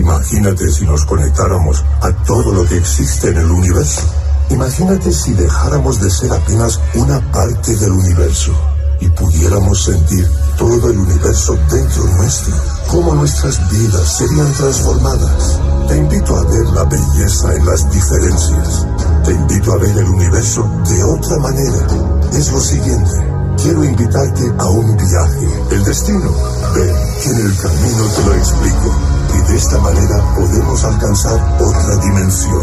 Imagínate si nos conectáramos a todo lo que existe en el universo. Imagínate si dejáramos de ser apenas una parte del universo y pudiéramos sentir todo el universo dentro nuestro, cómo nuestras vidas serían transformadas. Te invito a ver la belleza en las diferencias. Te invito a ver el universo de otra manera. Es lo siguiente. Quiero invitarte a un viaje. El destino. Ven, en el camino te lo explico. De esta manera podemos alcanzar otra dimensión.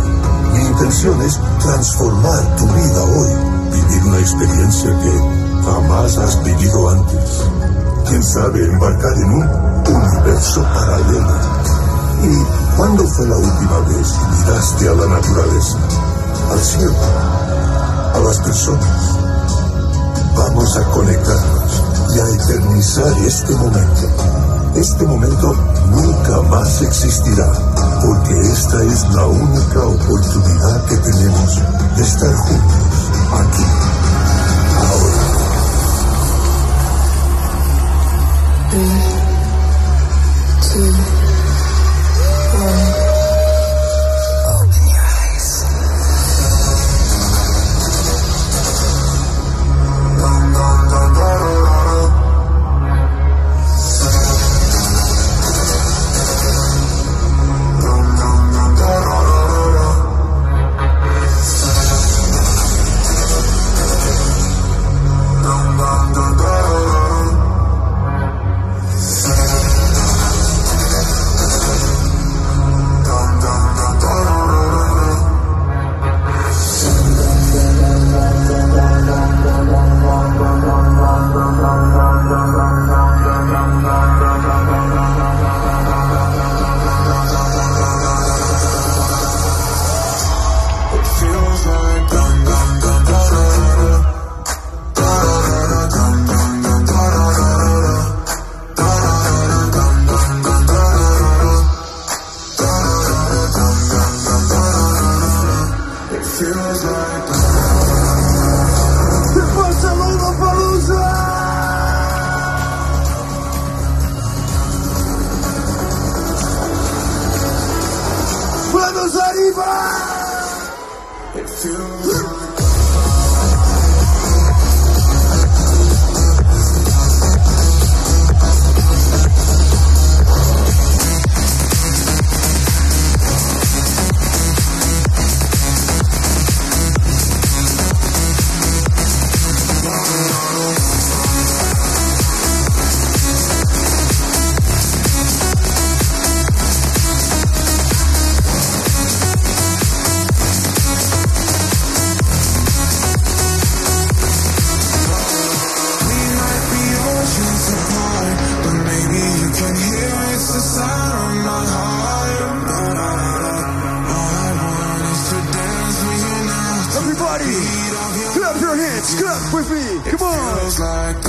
Mi intención es transformar tu vida hoy. Vivir una experiencia que jamás has vivido antes. Quién sabe embarcar en un universo paralelo. ¿Y cuándo fue la última vez que miraste a la naturaleza, al cielo, a las personas? Vamos a conectarnos y a eternizar este momento. Este momento nunca más existirá, porque esta es la única oportunidad que tenemos de estar juntos, aquí, ahora. With me, come on!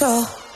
Control?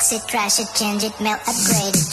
fix it, trash it, change it, mail upgrade it.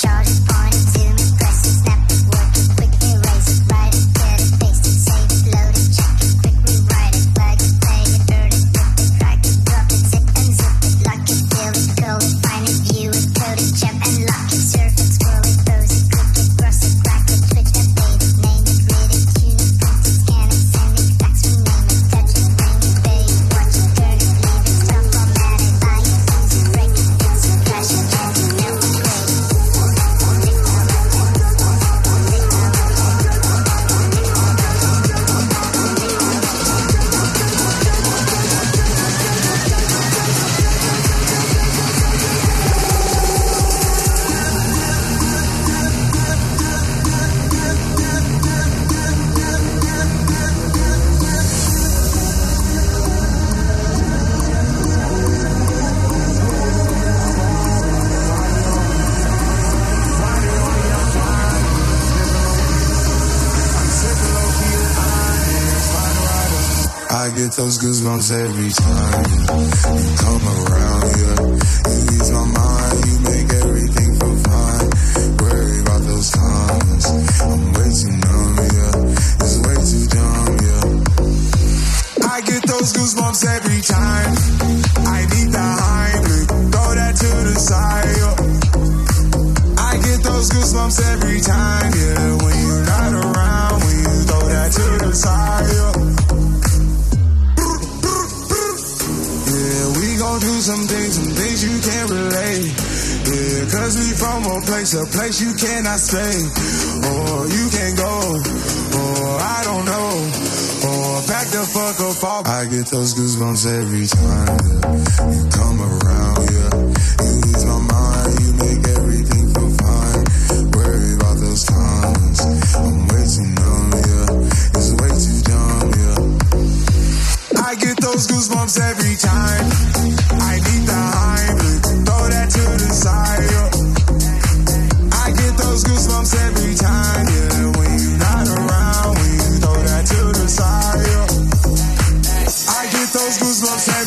every time.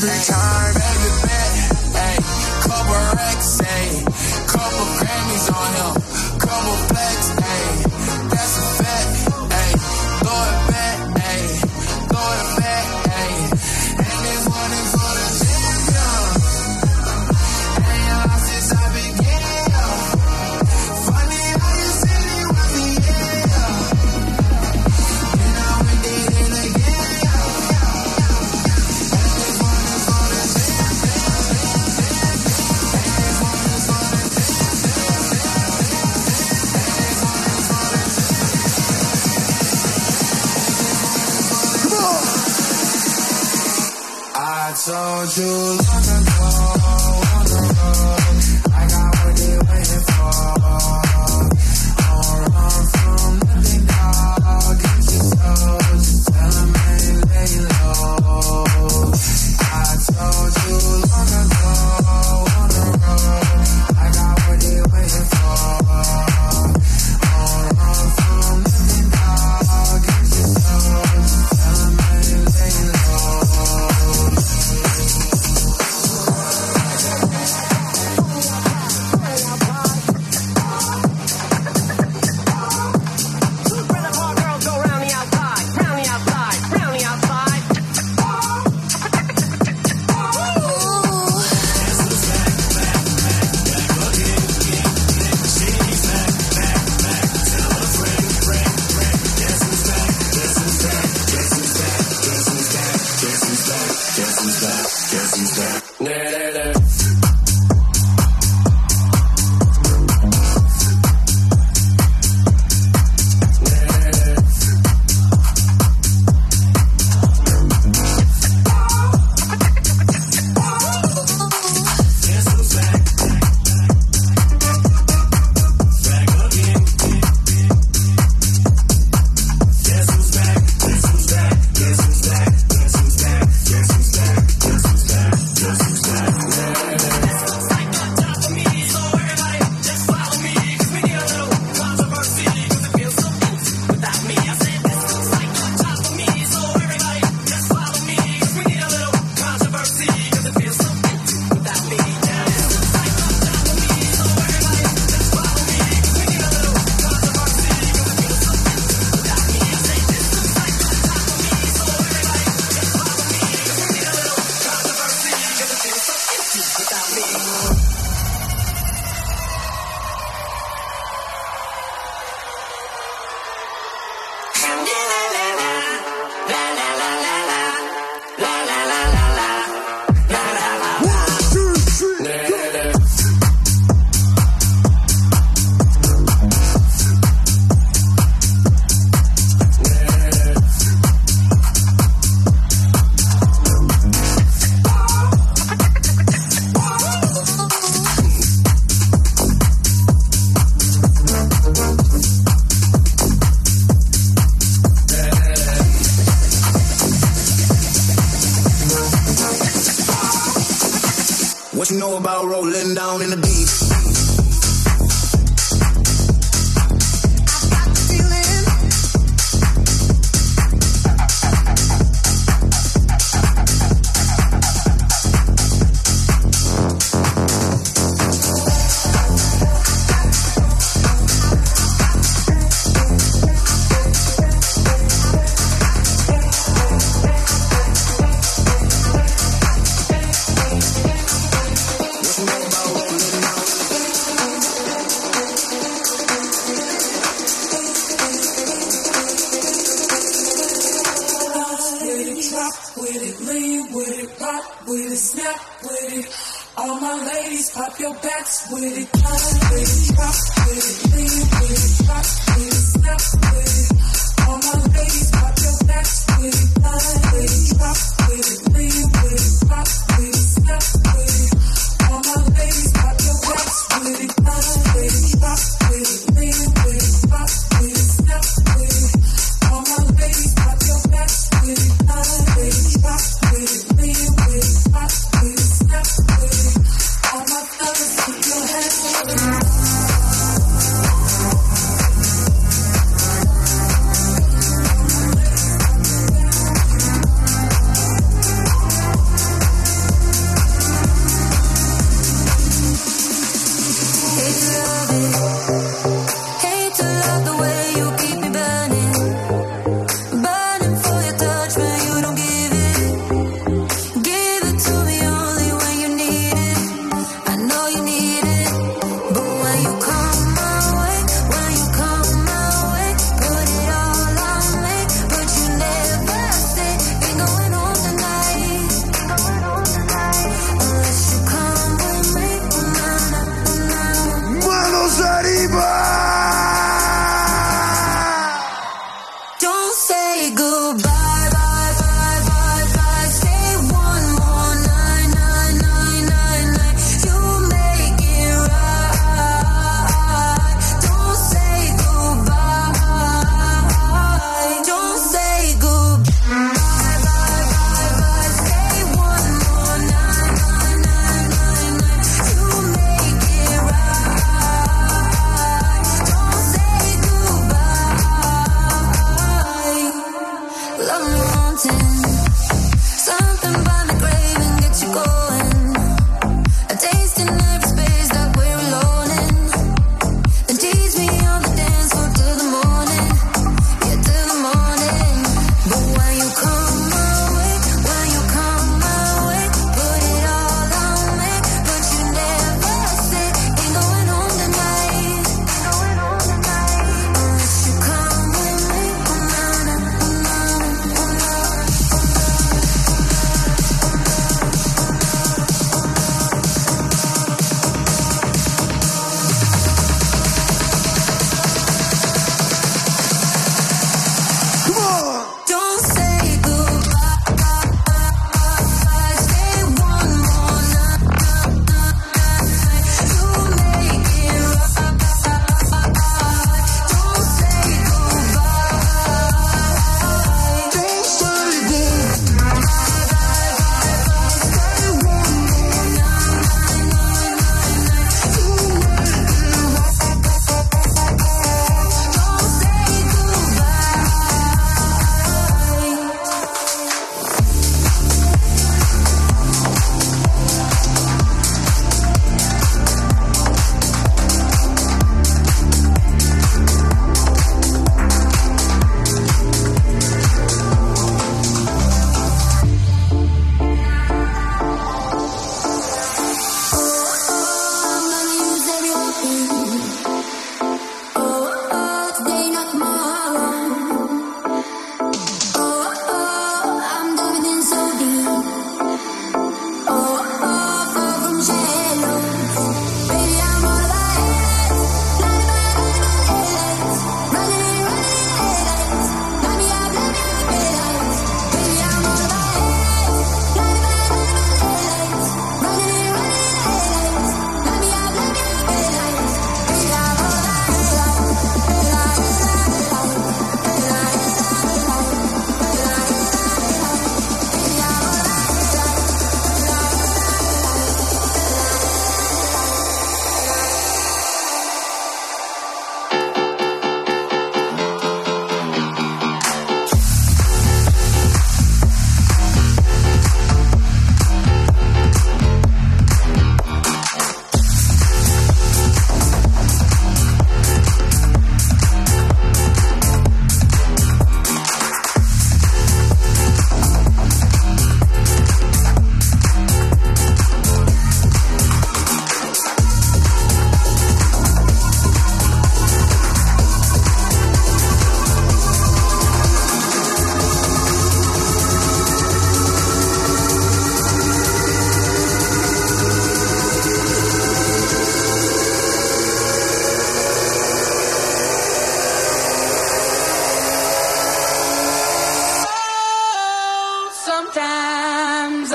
every time. Back to.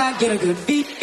I get a good beat.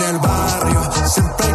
en el barrio.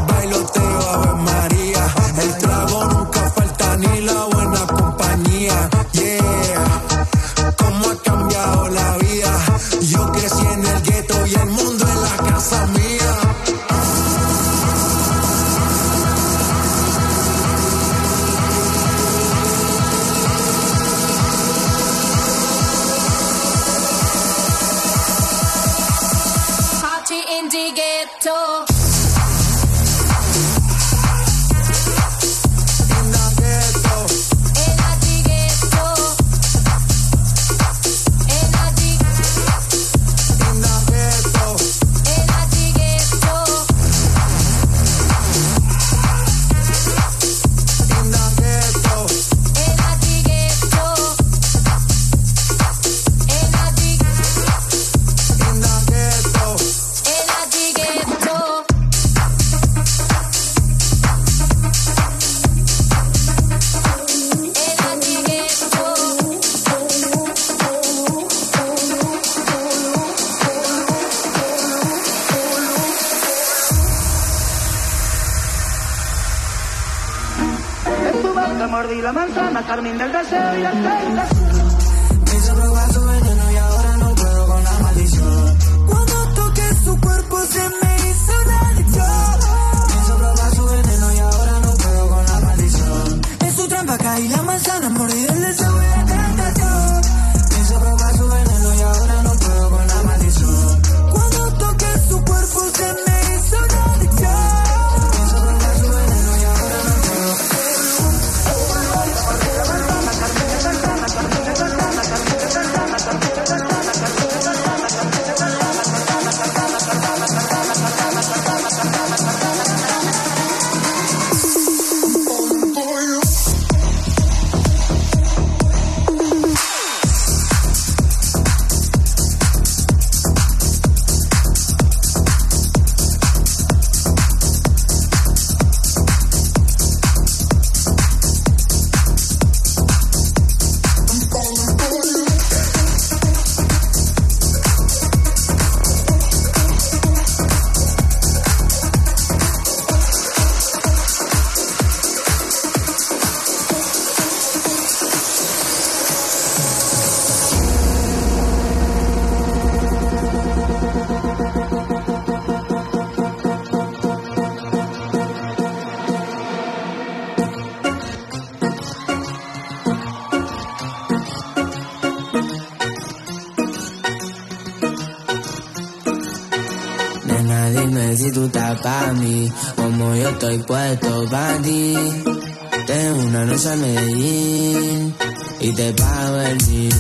puesto para ti. Tengo una noche en Medellín y te pago el día.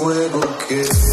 fuego que...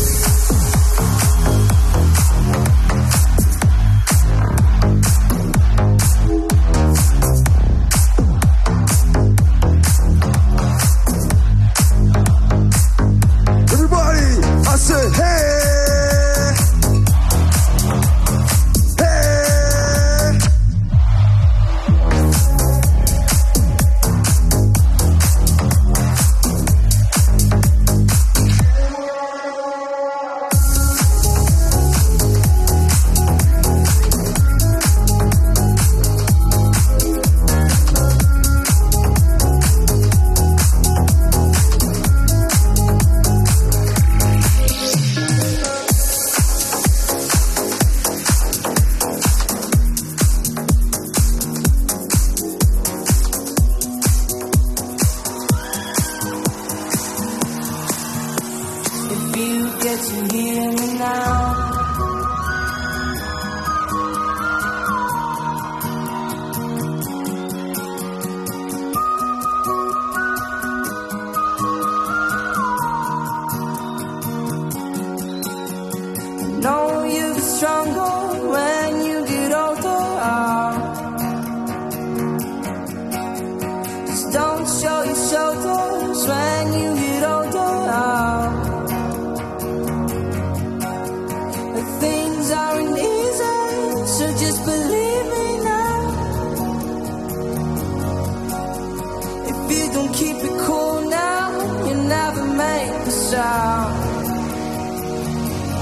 down.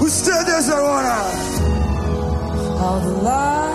Usted es ahora. All the love.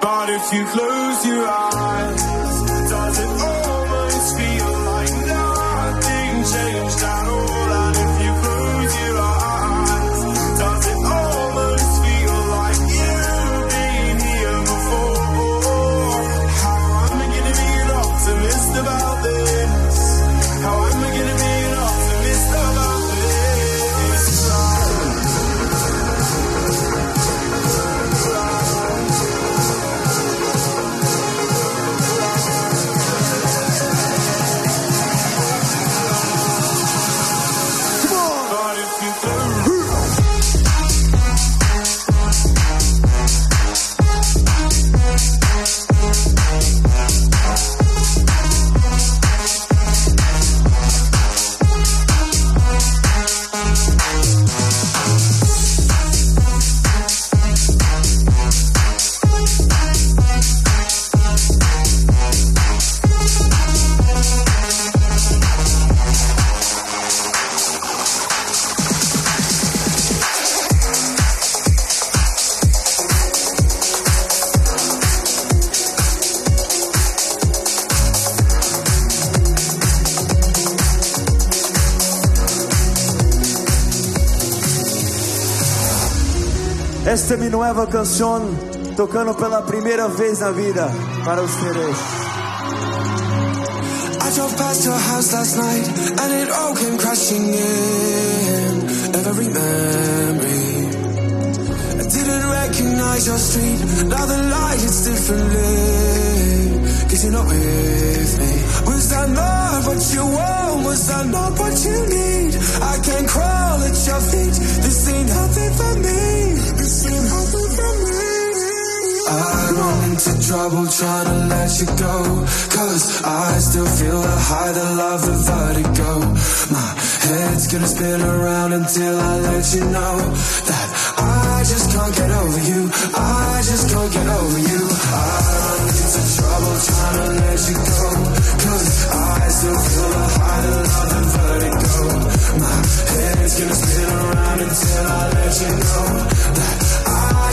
But if you close your eyes, does it Minha nova canção, tocando pela primeira vez na vida para ustedes. I drove past your house last night and it all came crashing in. Every memory. I didn't recognize your street. Now the light hits differently. Cause you're not with me. Was that not what you want? Was that not what you need? I can't crawl at your feet. This ain't healthy for me. I run into trouble trying to let you go. Cause I still feel the high, the love, the vertigo. My head's gonna spin around until I let you know that I just can't get over you. I just can't get over you. I run into trouble trying to let you go. Cause I still feel the high, the love, the vertigo. My head's gonna spin around until I let you know that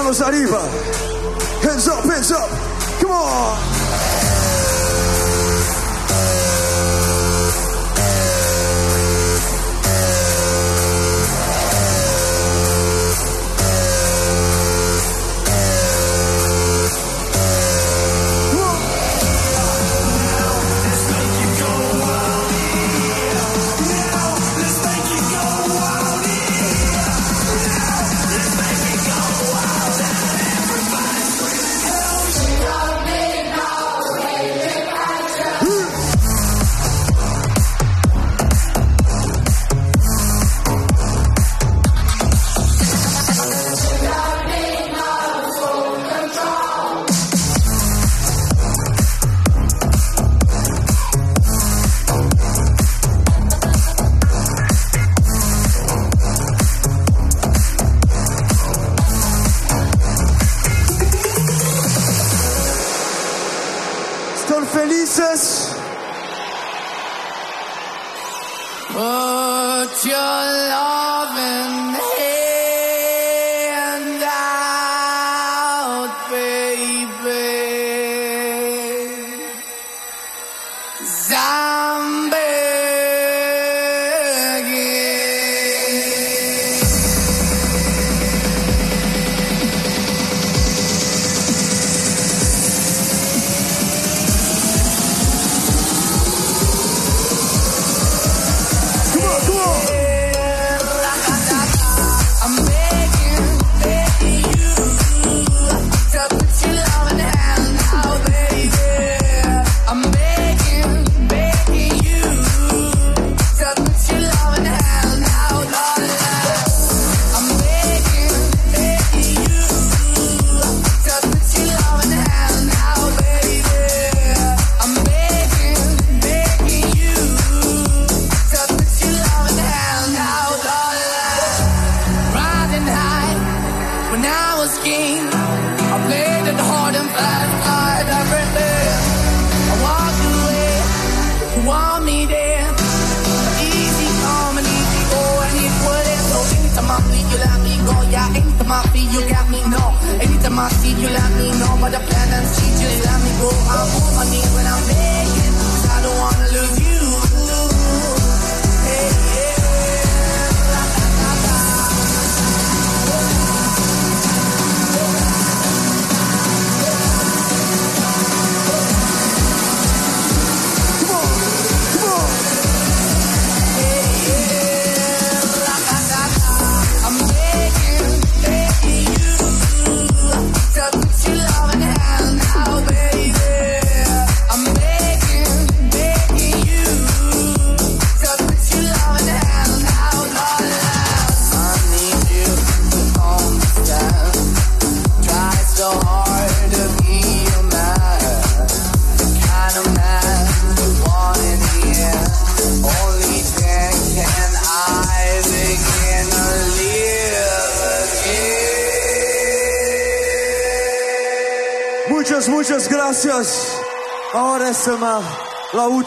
Manos arriba. Hands up, hands up. Come on.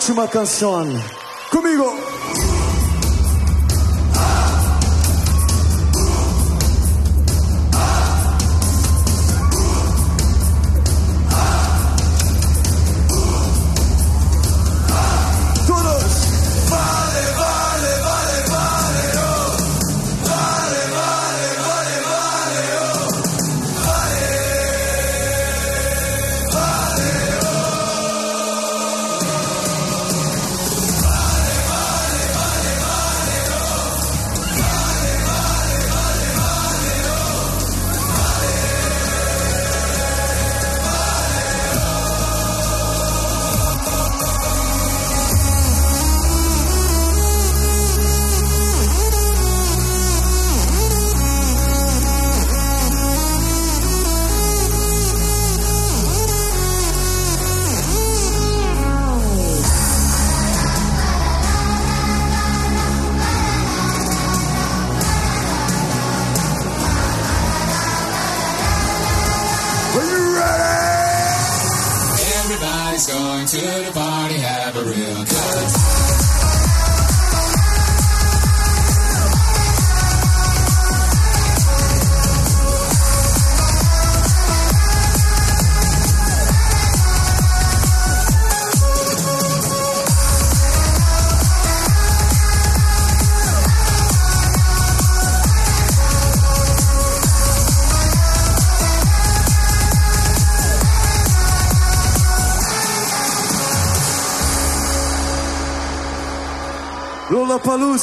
última canção. should a party have a real time?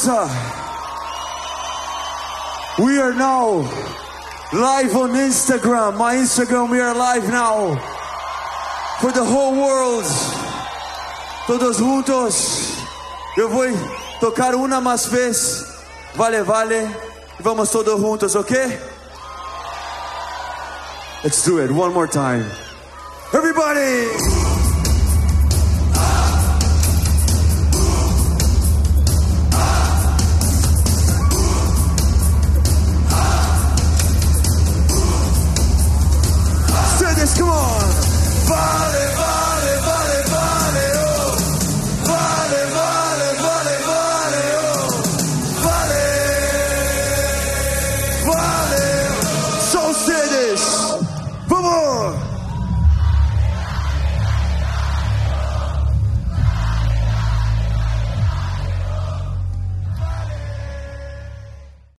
Lollapalooza. We are now live on Instagram. My Instagram, we are live now for the whole world. Todos juntos. Eu vou tocar uma mais vez. Vale, vale. Vamos todos juntos, ok? Let's do it one more time. Everybody!